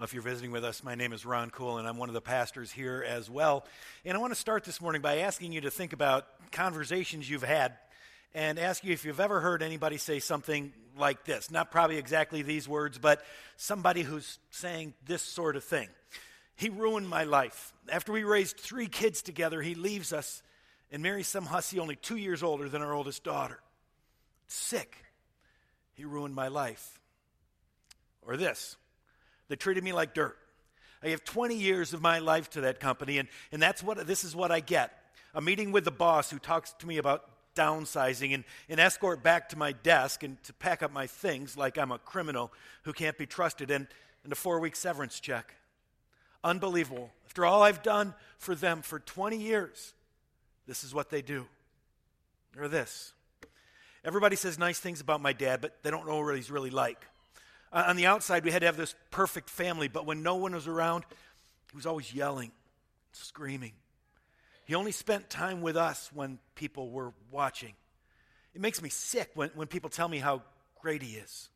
If you're visiting with us, my name is Ron Cool, and I'm one of the pastors here as well. And I want to start this morning by asking you to think about conversations you've had and ask you if you've ever heard anybody say something like this. Not probably exactly these words, but somebody who's saying this sort of thing. He ruined my life. After we raised three kids together, he leaves us and marries some hussy only two years older than our oldest daughter. Sick. He ruined my life. Or this. They treated me like dirt. I have 20 years of my life to that company, and, and that's what this is what I get. A meeting with the boss who talks to me about downsizing and an escort back to my desk and to pack up my things like I'm a criminal who can't be trusted, and, and a four week severance check. Unbelievable. After all I've done for them for 20 years, this is what they do. Or this. Everybody says nice things about my dad, but they don't know what he's really like. Uh, on the outside, we had to have this perfect family, but when no one was around, he was always yelling, screaming. He only spent time with us when people were watching. It makes me sick when, when people tell me how great he is.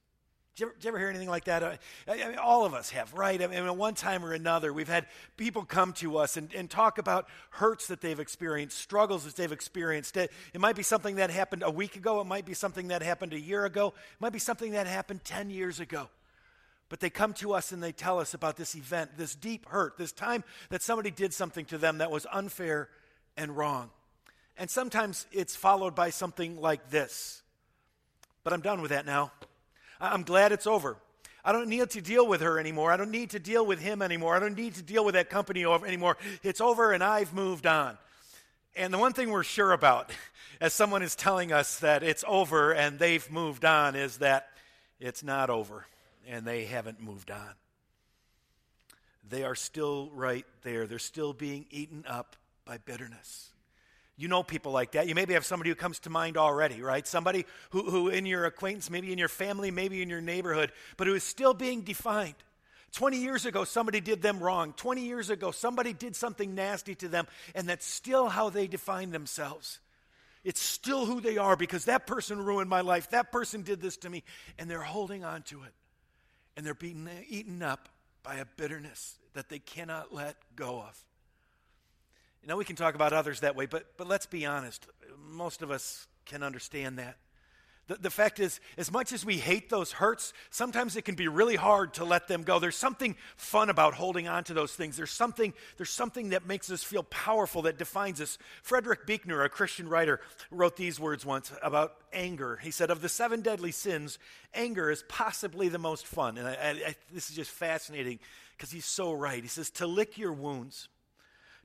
Did you, ever, did you ever, hear anything like that? Uh, I, I mean, all of us have, right? I mean, at one time or another, we've had people come to us and, and talk about hurts that they've experienced, struggles that they've experienced. It, it might be something that happened a week ago. It might be something that happened a year ago. It might be something that happened 10 years ago. But they come to us and they tell us about this event, this deep hurt, this time that somebody did something to them that was unfair and wrong. And sometimes it's followed by something like this. But I'm done with that now. I'm glad it's over. I don't need to deal with her anymore. I don't need to deal with him anymore. I don't need to deal with that company anymore. It's over and I've moved on. And the one thing we're sure about, as someone is telling us that it's over and they've moved on, is that it's not over and they haven't moved on. They are still right there. They're still being eaten up by bitterness. You know people like that. You maybe have somebody who comes to mind already, right? Somebody who, who in your acquaintance, maybe in your family, maybe in your neighborhood, but who is still being defined. 20 years ago, somebody did them wrong. 20 years ago, somebody did something nasty to them, and that's still how they define themselves. It's still who they are because that person ruined my life. That person did this to me, and they're holding on to it. And they're being eaten up by a bitterness that they cannot let go of. You know, we can talk about others that way, but, but let's be honest. Most of us can understand that. The, the fact is, as much as we hate those hurts, sometimes it can be really hard to let them go. There's something fun about holding on to those things. There's something, there's something that makes us feel powerful, that defines us. Frederick Buechner, a Christian writer, wrote these words once about anger. He said, Of the seven deadly sins, anger is possibly the most fun. And I, I, this is just fascinating because he's so right. He says, To lick your wounds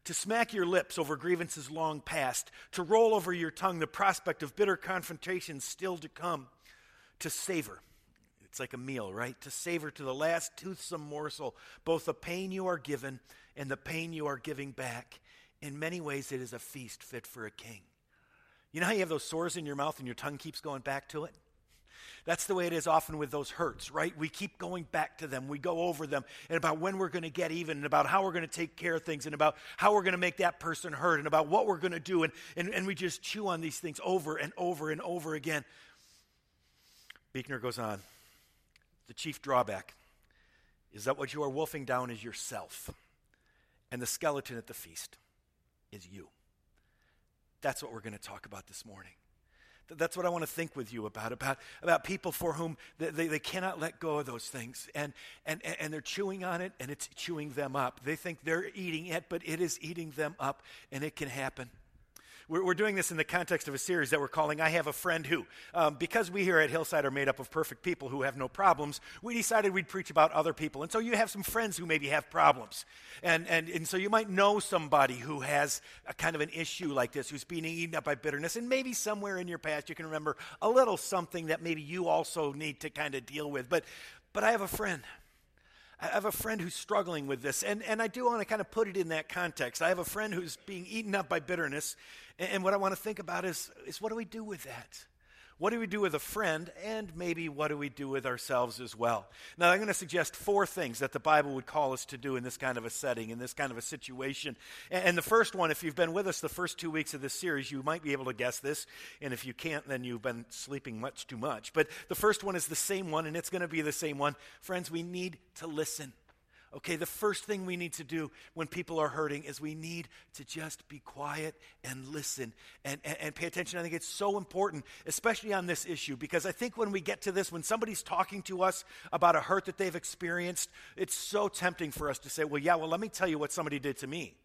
to smack your lips over grievances long past, to roll over your tongue the prospect of bitter confrontations still to come, to savor. It's like a meal, right? To savor to the last toothsome morsel both the pain you are given and the pain you are giving back. In many ways, it is a feast fit for a king. You know how you have those sores in your mouth and your tongue keeps going back to it? That's the way it is often with those hurts, right? We keep going back to them. We go over them and about when we're going to get even and about how we're going to take care of things and about how we're going to make that person hurt and about what we're going to do. And, and, and we just chew on these things over and over and over again. Buechner goes on. The chief drawback is that what you are wolfing down is yourself, and the skeleton at the feast is you. That's what we're going to talk about this morning. That's what I want to think with you about, about, about people for whom they, they, they, cannot let go of those things. And, and, and they're chewing on it and it's chewing them up. They think they're eating it, but it is eating them up and it can happen. We're, we're doing this in the context of a series that we're calling I Have a Friend Who. Um, because we here at Hillside are made up of perfect people who have no problems, we decided we'd preach about other people. And so you have some friends who maybe have problems. And, and, and so you might know somebody who has a kind of an issue like this, who's being eaten up by bitterness. And maybe somewhere in your past you can remember a little something that maybe you also need to kind of deal with. But, but I have a friend. I have a friend who's struggling with this, and, and I do want to kind of put it in that context. I have a friend who's being eaten up by bitterness, and, and what I want to think about is, is what do we do with that? What do we do with a friend? And maybe what do we do with ourselves as well? Now, I'm going to suggest four things that the Bible would call us to do in this kind of a setting, in this kind of a situation. And the first one, if you've been with us the first two weeks of this series, you might be able to guess this. And if you can't, then you've been sleeping much too much. But the first one is the same one, and it's going to be the same one. Friends, we need to listen. Okay, the first thing we need to do when people are hurting is we need to just be quiet and listen and, and, and, pay attention. I think it's so important, especially on this issue, because I think when we get to this, when somebody's talking to us about a hurt that they've experienced, it's so tempting for us to say, well, yeah, well, let me tell you what somebody did to me.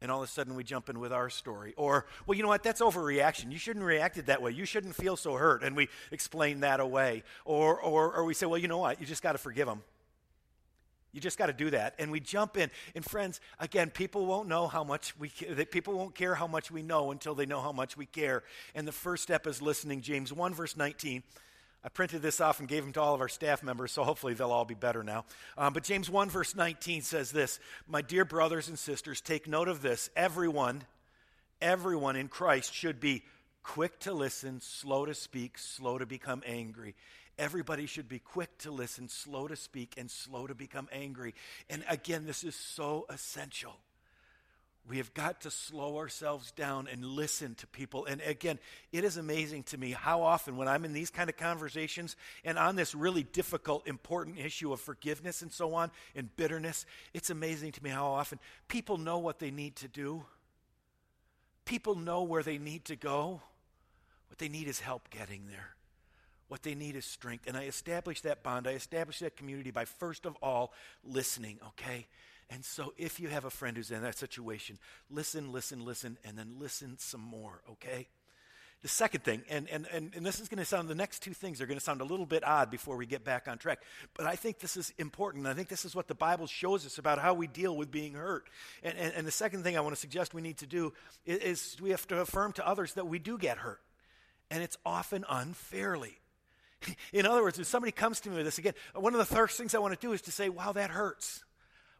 And all of a sudden we jump in with our story. Or, well, you know what? That's overreaction. You shouldn't react it that way. You shouldn't feel so hurt. And we explain that away. Or, or, or we say, well, you know what? You just got to forgive them you just got to do that. And we jump in. And friends, again, people won't know how much we that people won't care how much we know until they know how much we care. And the first step is listening. James 1 verse 19. I printed this off and gave them to all of our staff members, so hopefully they'll all be better now. Um, but James 1 verse 19 says this, "My dear brothers and sisters, take note of this. Everyone, everyone in Christ should be quick to listen, slow to speak, slow to become angry." Everybody should be quick to listen, slow to speak, and slow to become angry. And again, this is so essential. We have got to slow ourselves down and listen to people. And again, it is amazing to me how often, when I'm in these kind of conversations and on this really difficult, important issue of forgiveness and so on, and bitterness, it's amazing to me how often people know what they need to do. People know where they need to go. What they need is help getting there. What they need is strength. And I establish that bond, I establish that community by first of all listening, okay? And so if you have a friend who's in that situation, listen, listen, listen, and then listen some more, okay? The second thing, and, and, and, and this is going to sound, the next two things are going to sound a little bit odd before we get back on track, but I think this is important. I think this is what the Bible shows us about how we deal with being hurt. And, and, and the second thing I want to suggest we need to do is, is we have to affirm to others that we do get hurt, and it's often unfairly. In other words, if somebody comes to me with this again, one of the first things I want to do is to say, wow, that hurts.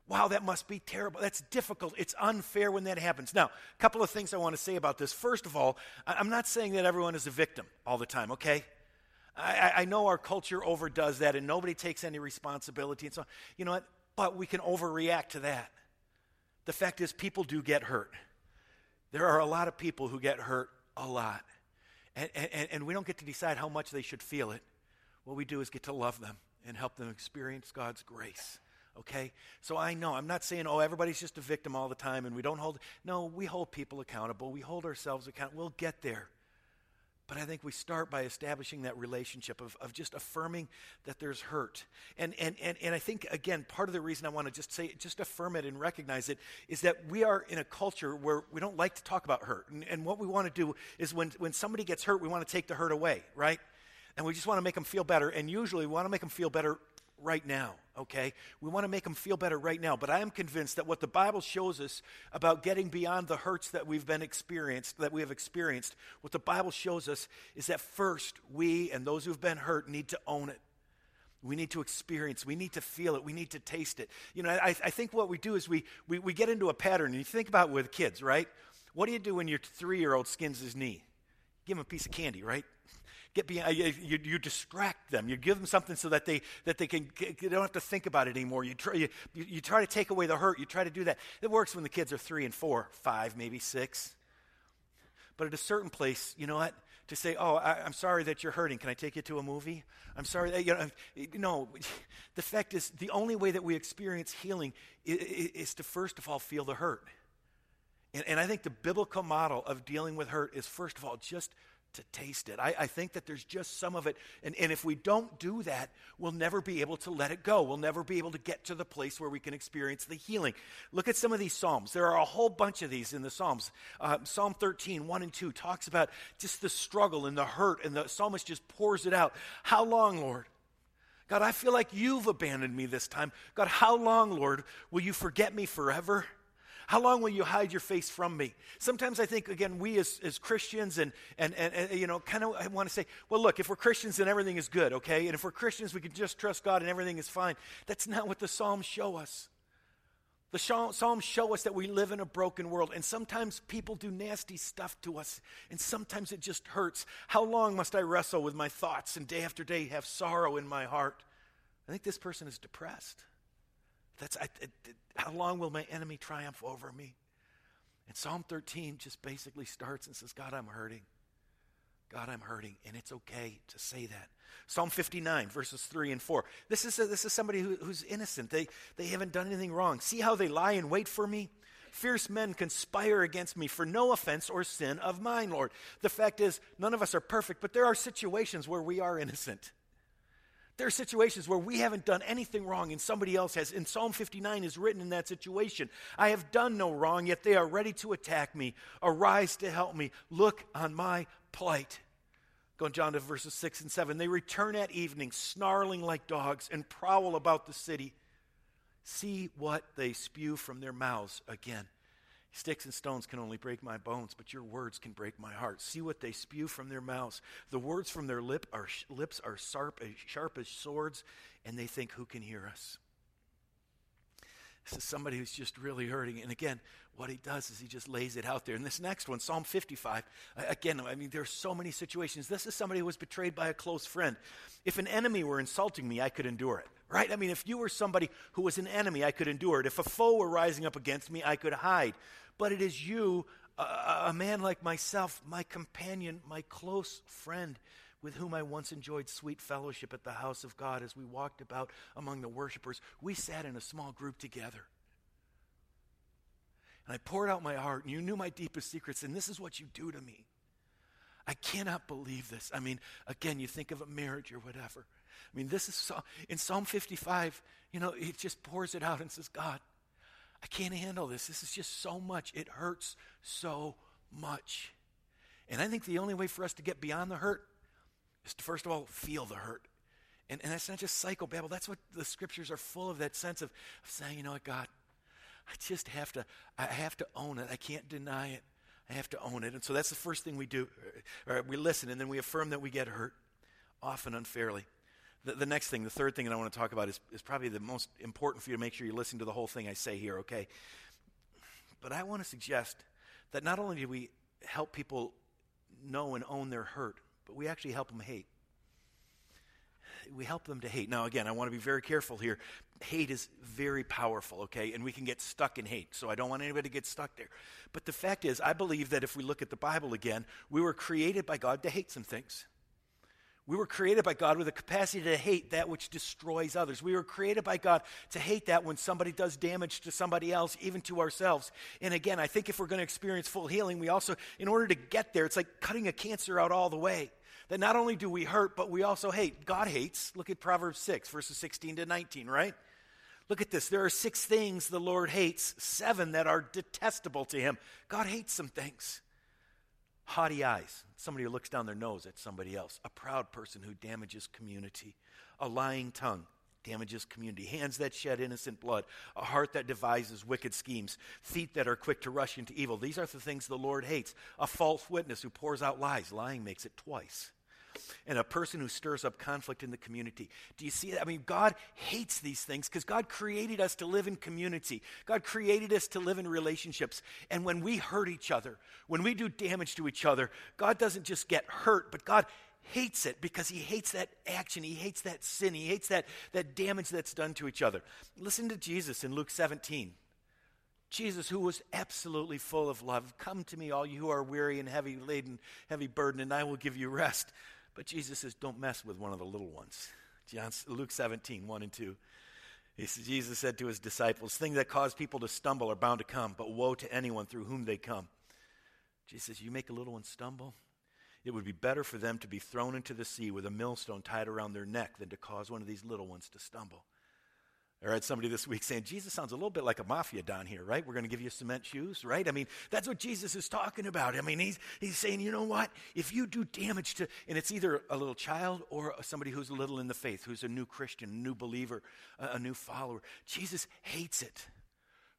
Wow, that must be terrible. That's difficult. It's unfair when that happens. Now, a couple of things I want to say about this. First of all, I'm not saying that everyone is a victim all the time, okay? I, I know our culture overdoes that and nobody takes any responsibility and so on. You know what? But we can overreact to that. The fact is, people do get hurt. There are a lot of people who get hurt a lot. And, and, and we don't get to decide how much they should feel it what we do is get to love them and help them experience God's grace. Okay? So I know, I'm not saying, oh, everybody's just a victim all the time and we don't hold. No, we hold people accountable. We hold ourselves accountable. We'll get there. But I think we start by establishing that relationship of, of just affirming that there's hurt. And, and, and, and I think, again, part of the reason I want to just say, just affirm it and recognize it is that we are in a culture where we don't like to talk about hurt. And, and what we want to do is when, when somebody gets hurt, we want to take the hurt away, right? And we just want to make them feel better. And usually we want to make them feel better right now, okay? We want to make them feel better right now. But I am convinced that what the Bible shows us about getting beyond the hurts that we've been experienced, that we have experienced, what the Bible shows us is that first we and those who've been hurt need to own it. We need to experience, we need to feel it, we need to taste it. You know, I, I think what we do is we, we, we get into a pattern. And you think about with kids, right? What do you do when your three year old skins his knee? Give him a piece of candy, right? Get behind, uh, you, you, you, distract them. You give them something so that they, that they, can, they don't have to think about it anymore. You try, you, you try to take away the hurt. You try to do that. It works when the kids are three and four, five, maybe six. But at a certain place, you know what? To say, oh, I, am sorry that you're hurting. Can I take you to a movie? I'm sorry that, you know, no. The fact is, the only way that we experience healing is, is to first of all feel the hurt. And, and I think the biblical model of dealing with hurt is first of all just to taste it. I, I, think that there's just some of it. And, and if we don't do that, we'll never be able to let it go. We'll never be able to get to the place where we can experience the healing. Look at some of these Psalms. There are a whole bunch of these in the Psalms. Uh, Psalm 13, 1 and 2 talks about just the struggle and the hurt, and the psalmist just pours it out. How long, Lord? God, I feel like you've abandoned me this time. God, how long, Lord, will you forget me forever? How long will you hide your face from me? Sometimes I think, again, we as, as Christians and, and, and, and you know, kind of want to say, well, look, if we're Christians, then everything is good, okay? And if we're Christians, we can just trust God and everything is fine. That's not what the Psalms show us. The Psalms show us that we live in a broken world, and sometimes people do nasty stuff to us, and sometimes it just hurts. How long must I wrestle with my thoughts and day after day have sorrow in my heart? I think this person is depressed. That's, I, how long will my enemy triumph over me? And Psalm 13 just basically starts and says, God, I'm hurting. God, I'm hurting, and it's okay to say that. Psalm 59, verses 3 and 4. This is, a, this is somebody who, who's innocent. They, they haven't done anything wrong. See how they lie in wait for me? Fierce men conspire against me for no offense or sin of mine, Lord. The fact is, none of us are perfect, but there are situations where we are innocent. There are situations where we haven't done anything wrong and somebody else has. And Psalm 59 is written in that situation. I have done no wrong, yet they are ready to attack me. Arise to help me. Look on my plight. Going John to verses 6 and 7. They return at evening, snarling like dogs, and prowl about the city. See what they spew from their mouths again. Sticks and stones can only break my bones, but your words can break my heart. See what they spew from their mouths. The words from their lip are, lips are sharp, sharp as swords, and they think, Who can hear us? This is somebody who's just really hurting. And again, what he does is he just lays it out there. And this next one, Psalm 55, again, I mean, there's so many situations. This is somebody who was betrayed by a close friend. If an enemy were insulting me, I could endure it, right? I mean, if you were somebody who was an enemy, I could endure it. If a foe were rising up against me, I could hide. But it is you, a, a man like myself, my companion, my close friend with whom I once enjoyed sweet fellowship at the house of God as we walked about among the worshipers. We sat in a small group together. And I poured out my heart, and you knew my deepest secrets, and this is what you do to me. I cannot believe this. I mean, again, you think of a marriage or whatever. I mean, this is in Psalm 55, you know, it just pours it out and says, God, I can't handle this. This is just so much. It hurts so much. And I think the only way for us to get beyond the hurt is to, first of all, feel the hurt. And, and that's not just psychobabble. That's what the scriptures are full of that sense of, of saying, you know what, God, I just have to, I have to own it. I can't deny it. I have to own it. And so that's the first thing we do. Uh, we listen, and then we affirm that we get hurt, often unfairly. The, the next thing, the third thing that I want to talk about is, is probably the most important for you to make sure you listen to the whole thing I say here, okay? But I want to suggest that not only do we help people know and own their hurt, but we actually help them hate. We help them to hate. Now, again, I want to be very careful here. Hate is very powerful, okay? And we can get stuck in hate. So I don't want anybody to get stuck there. But the fact is, I believe that if we look at the Bible again, we were created by God to hate some things. We were created by God with a capacity to hate that which destroys others. We were created by God to hate that when somebody does damage to somebody else, even to ourselves. And again, I think if we're going to experience full healing, we also, in order to get there, it's like cutting a cancer out all the way. That not only do we hurt, but we also hate. God hates. Look at Proverbs 6, verses 16 to 19, right? Look at this. There are six things the Lord hates, seven that are detestable to him. God hates some things haughty eyes, somebody who looks down their nose at somebody else, a proud person who damages community, a lying tongue damages community, hands that shed innocent blood, a heart that devises wicked schemes, feet that are quick to rush into evil. These are the things the Lord hates. A false witness who pours out lies, lying makes it twice and a person who stirs up conflict in the community. Do you see that? I mean, God hates these things because God created us to live in community. God created us to live in relationships. And when we hurt each other, when we do damage to each other, God doesn't just get hurt, but God hates it because he hates that action. He hates that sin. He hates that, that damage that's done to each other. Listen to Jesus in Luke 17. Jesus, who was absolutely full of love, come to me, all you who are weary and heavy laden, heavy burdened, and I will give you rest. But Jesus says, don't mess with one of the little ones. Luke 17, 1 and 2. He says, Jesus said to his disciples, Things that cause people to stumble are bound to come, but woe to anyone through whom they come. Jesus says, You make a little one stumble? It would be better for them to be thrown into the sea with a millstone tied around their neck than to cause one of these little ones to stumble. I read somebody this week saying, Jesus sounds a little bit like a mafia don here, right? We're going to give you cement shoes, right? I mean, that's what Jesus is talking about. I mean, he's, he's saying, you know what? If you do damage to, and it's either a little child or somebody who's a little in the faith, who's a new Christian, a new believer, a, a new follower, Jesus hates it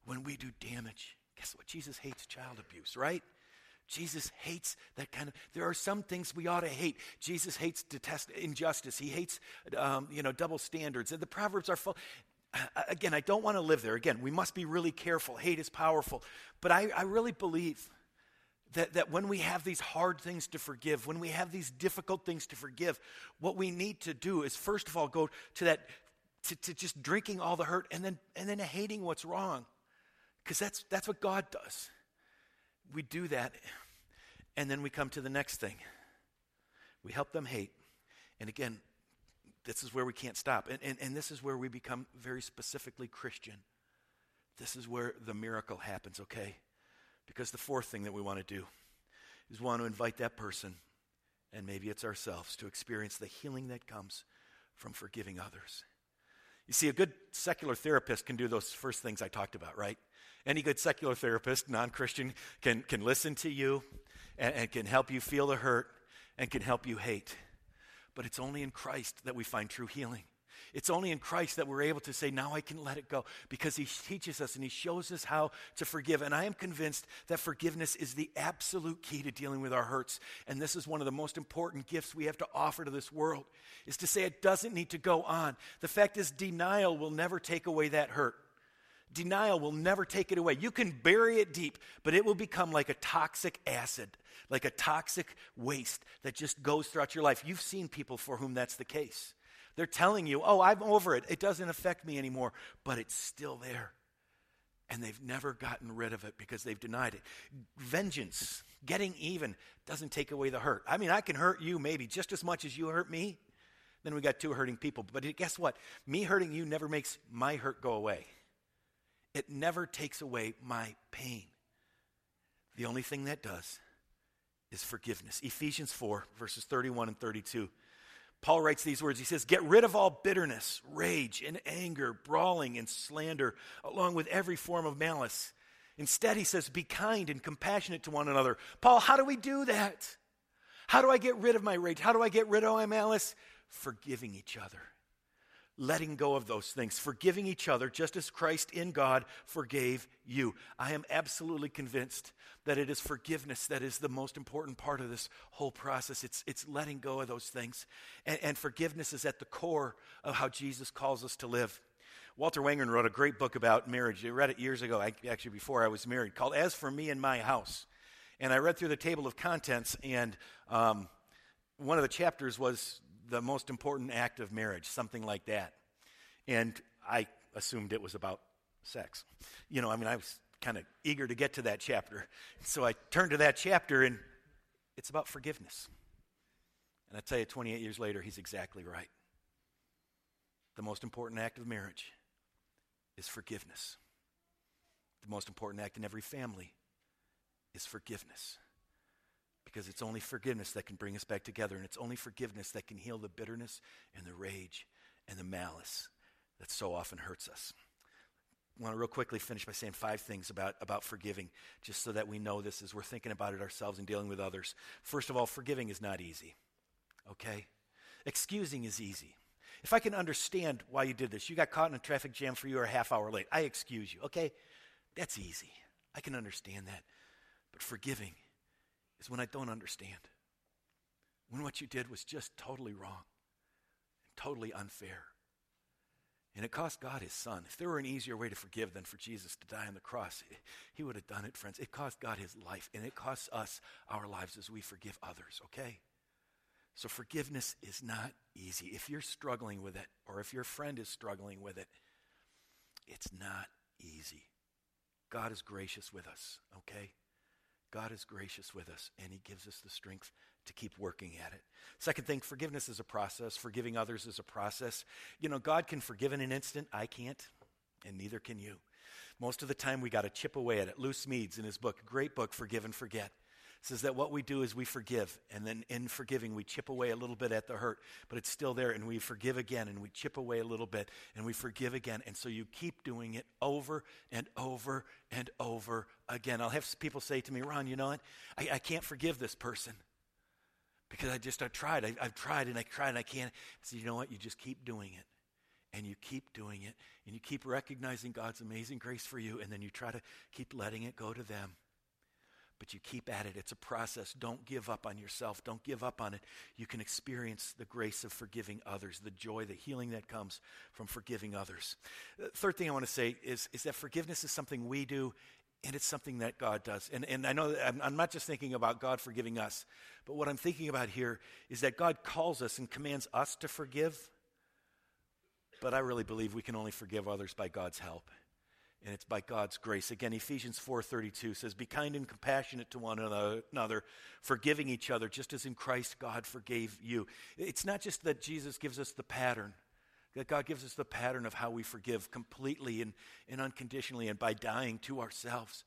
when we do damage. Guess what? Jesus hates child abuse, right? Jesus hates that kind of. There are some things we ought to hate. Jesus hates detest injustice. He hates, um, you know, double standards. And the proverbs are full again, I don't want to live there. Again, we must be really careful. Hate is powerful. But I, I really believe that, that when we have these hard things to forgive, when we have these difficult things to forgive, what we need to do is first of all go to that, to, to just drinking all the hurt and then, and then hating what's wrong. Because that's, that's what God does. We do that, and then we come to the next thing. We help them hate. And again, this is where we can't stop. And, and, and this is where we become very specifically Christian. This is where the miracle happens, okay? Because the fourth thing that we want to do is want to invite that person, and maybe it's ourselves, to experience the healing that comes from forgiving others. You see, a good secular therapist can do those first things I talked about, right? Any good secular therapist, non Christian, can, can listen to you and, and can help you feel the hurt and can help you hate. But it's only in Christ that we find true healing. It's only in Christ that we're able to say, now I can let it go because He teaches us and He shows us how to forgive. And I am convinced that forgiveness is the absolute key to dealing with our hurts. And this is one of the most important gifts we have to offer to this world is to say it doesn't need to go on. The fact is, denial will never take away that hurt. Denial will never take it away. You can bury it deep, but it will become like a toxic acid, like a toxic waste that just goes throughout your life. You've seen people for whom that's the case. They're telling you, oh, I'm over it. It doesn't affect me anymore, but it's still there. And they've never gotten rid of it because they've denied it. Vengeance, getting even, doesn't take away the hurt. I mean, I can hurt you maybe just as much as you hurt me. Then we got two hurting people. But guess what? Me hurting you never makes my hurt go away. It never takes away my pain. The only thing that does is forgiveness. Ephesians 4, verses 31 and 32 Paul writes these words. He says, Get rid of all bitterness, rage, and anger, brawling, and slander, along with every form of malice. Instead, he says, Be kind and compassionate to one another. Paul, how do we do that? How do I get rid of my rage? How do I get rid of my malice? Forgiving each other letting go of those things, forgiving each other just as Christ in God forgave you. I am absolutely convinced that it is forgiveness that is the most important part of this whole process. It's, it's letting go of those things. And, and forgiveness is at the core of how Jesus calls us to live. Walter Wangerin wrote a great book about marriage. I read it years ago, actually before I was married, called As for Me and My House. And I read through the table of contents, and um, one of the chapters was the most important act of marriage, something like that. And I assumed it was about sex. You know, I mean, I was kind of eager to get to that chapter. So I turned to that chapter, and it's about forgiveness. And I tell you, 28 years later, he's exactly right. The most important act of marriage is forgiveness. The most important act in every family is forgiveness because it's only forgiveness that can bring us back together, and it's only forgiveness that can heal the bitterness and the rage and the malice that so often hurts us. I want to real quickly finish by saying five things about, about forgiving, just so that we know this as we're thinking about it ourselves and dealing with others. First of all, forgiving is not easy, okay? Excusing is easy. If I can understand why you did this, you got caught in a traffic jam for you or a half hour late, I excuse you, okay? That's easy. I can understand that. But forgiving is when I don't understand. When what you did was just totally wrong and totally unfair. And it cost God his son. If there were an easier way to forgive than for Jesus to die on the cross, he would have done it, friends. It cost God his life, and it costs us our lives as we forgive others, okay? So forgiveness is not easy. If you're struggling with it, or if your friend is struggling with it, it's not easy. God is gracious with us, okay? God is gracious with us, and He gives us the strength to keep working at it. Second thing, forgiveness is a process. Forgiving others is a process. You know, God can forgive in an instant. I can't, and neither can you. Most of the time, we got to chip away at it. Lou Smedes, in his book, great book, Forgive and Forget, says that what we do is we forgive, and then in forgiving, we chip away a little bit at the hurt, but it's still there, and we forgive again, and we chip away a little bit, and we forgive again. And so you keep doing it over and over and over again. I'll have people say to me, Ron, you know what? I, I can't forgive this person because I just, I tried. I, have tried and I tried and I can't. So you know what? You just keep doing it. And you keep doing it, and you keep recognizing God's amazing grace for you, and then you try to keep letting it go to them but you keep at it. It's a process. Don't give up on yourself. Don't give up on it. You can experience the grace of forgiving others, the joy, the healing that comes from forgiving others. The third thing I want to say is, is that forgiveness is something we do and it's something that God does. And, and I know I'm, I'm not just thinking about God forgiving us, but what I'm thinking about here is that God calls us and commands us to forgive. But I really believe we can only forgive others by God's help. And it's by God's grace. Again, Ephesians 4:32 says, "Be kind and compassionate to one another, forgiving each other, just as in Christ God forgave you." It's not just that Jesus gives us the pattern, that God gives us the pattern of how we forgive completely and, and unconditionally and by dying to ourselves.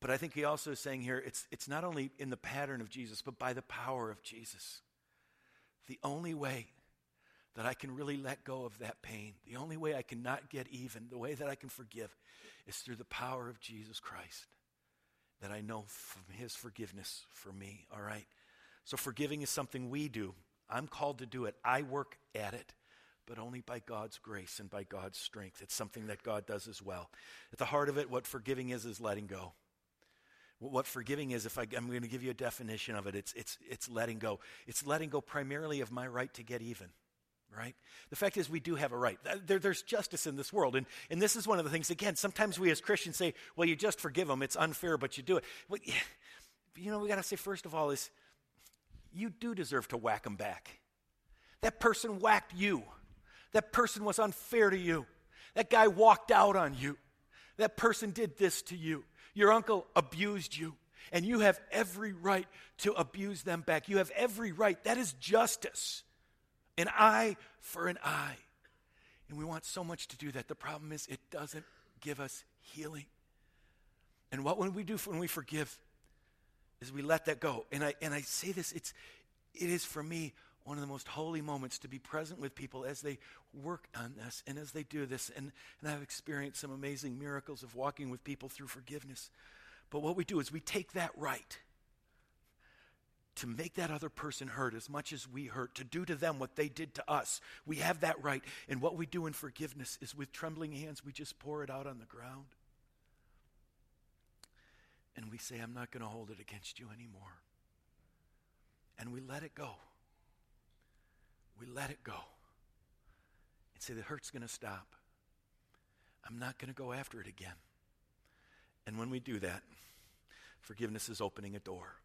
But I think he also is saying here it's, it's not only in the pattern of Jesus, but by the power of Jesus. The only way that I can really let go of that pain, the only way I can not get even, the way that I can forgive, is through the power of Jesus Christ. That I know from his forgiveness for me, all right? So forgiving is something we do. I'm called to do it. I work at it, but only by God's grace and by God's strength. It's something that God does as well. At the heart of it, what forgiving is, is letting go. What forgiving is, if I, am going to give you a definition of it, it's, it's, it's letting go. It's letting go primarily of my right to get even right? The fact is, we do have a right. There, there's justice in this world. And, and this is one of the things, again, sometimes we as Christians say, well, you just forgive them. It's unfair, but you do it. Well, you know, we got to say, first of all, is you do deserve to whack them back. That person whacked you. That person was unfair to you. That guy walked out on you. That person did this to you. Your uncle abused you. And you have every right to abuse them back. You have every right. That is justice. An eye for an eye. And we want so much to do that. The problem is, it doesn't give us healing. And what when we do when we forgive is we let that go. And I and I say this, it's it is for me one of the most holy moments to be present with people as they work on this and as they do this. And, and I've experienced some amazing miracles of walking with people through forgiveness. But what we do is we take that right to make that other person hurt as much as we hurt, to do to them what they did to us. We have that right. And what we do in forgiveness is with trembling hands, we just pour it out on the ground. And we say, I'm not going to hold it against you anymore. And we let it go. We let it go. And say, the hurt's going to stop. I'm not going to go after it again. And when we do that, forgiveness is opening a door.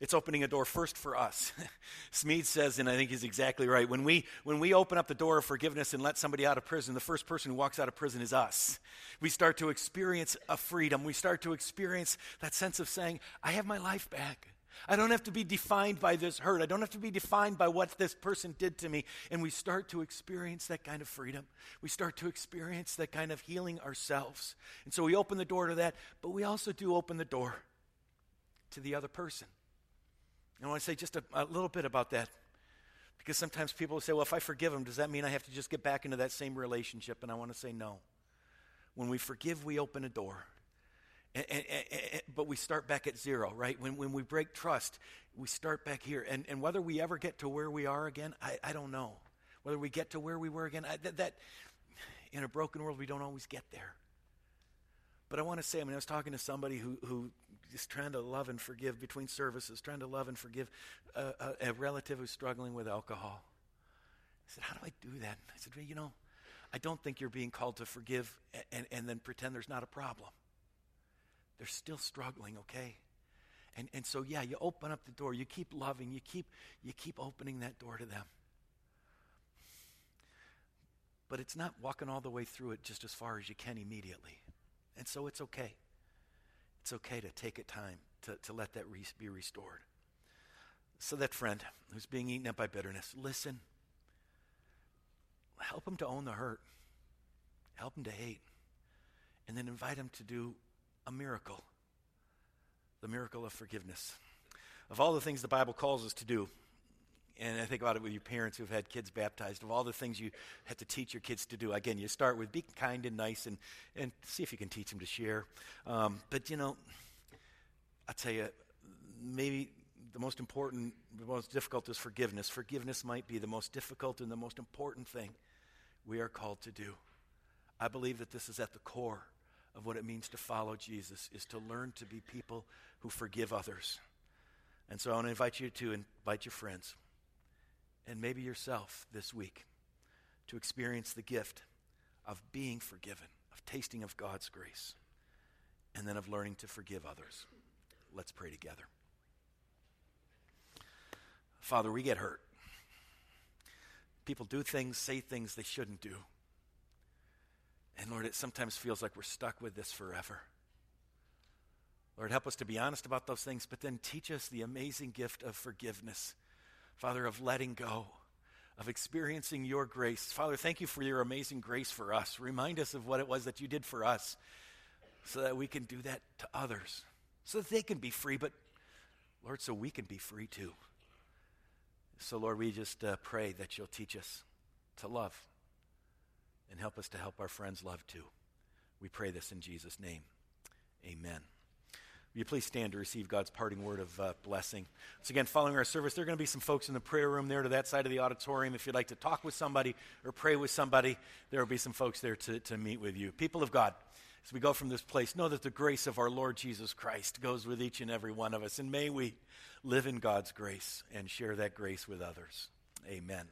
It's opening a door first for us. Smedes says, and I think he's exactly right, when we, when we open up the door of forgiveness and let somebody out of prison, the first person who walks out of prison is us. We start to experience a freedom. We start to experience that sense of saying, I have my life back. I don't have to be defined by this hurt. I don't have to be defined by what this person did to me. And we start to experience that kind of freedom. We start to experience that kind of healing ourselves. And so we open the door to that, but we also do open the door to the other person. I want to say just a, a little bit about that. Because sometimes people say, well, if I forgive them, does that mean I have to just get back into that same relationship? And I want to say no. When we forgive, we open a door. And, and, and, but we start back at zero, right? When, when we break trust, we start back here. And, and whether we ever get to where we are again, I, I don't know. Whether we get to where we were again, I, that, that in a broken world, we don't always get there. But I want to say, I mean, I was talking to somebody who, who just trying to love and forgive between services, trying to love and forgive a, a, a relative who's struggling with alcohol. I said, How do I do that? I said, Well, you know, I don't think you're being called to forgive and, and then pretend there's not a problem. They're still struggling, okay? And, and so, yeah, you open up the door. You keep loving. You keep, you keep opening that door to them. But it's not walking all the way through it just as far as you can immediately. And so it's okay. It's okay to take it time to, to let that re- be restored. So, that friend who's being eaten up by bitterness, listen. Help him to own the hurt, help him to hate, and then invite him to do a miracle the miracle of forgiveness. Of all the things the Bible calls us to do, and I think about it with your parents who've had kids baptized, of all the things you have to teach your kids to do. Again, you start with be kind and nice and, and see if you can teach them to share. Um, but, you know, i tell you, maybe the most important, the most difficult is forgiveness. Forgiveness might be the most difficult and the most important thing we are called to do. I believe that this is at the core of what it means to follow Jesus, is to learn to be people who forgive others. And so I want to invite you to invite your friends and maybe yourself this week to experience the gift of being forgiven, of tasting of God's grace, and then of learning to forgive others. Let's pray together. Father, we get hurt. People do things, say things they shouldn't do. And Lord, it sometimes feels like we're stuck with this forever. Lord, help us to be honest about those things, but then teach us the amazing gift of forgiveness. Father, of letting go, of experiencing your grace. Father, thank you for your amazing grace for us. Remind us of what it was that you did for us so that we can do that to others, so that they can be free, but Lord, so we can be free too. So, Lord, we just uh, pray that you'll teach us to love and help us to help our friends love too. We pray this in Jesus' name. Amen. Will you please stand to receive God's parting word of uh, blessing? So, again, following our service, there are going to be some folks in the prayer room there to that side of the auditorium. If you'd like to talk with somebody or pray with somebody, there will be some folks there to, to meet with you. People of God, as we go from this place, know that the grace of our Lord Jesus Christ goes with each and every one of us. And may we live in God's grace and share that grace with others. Amen.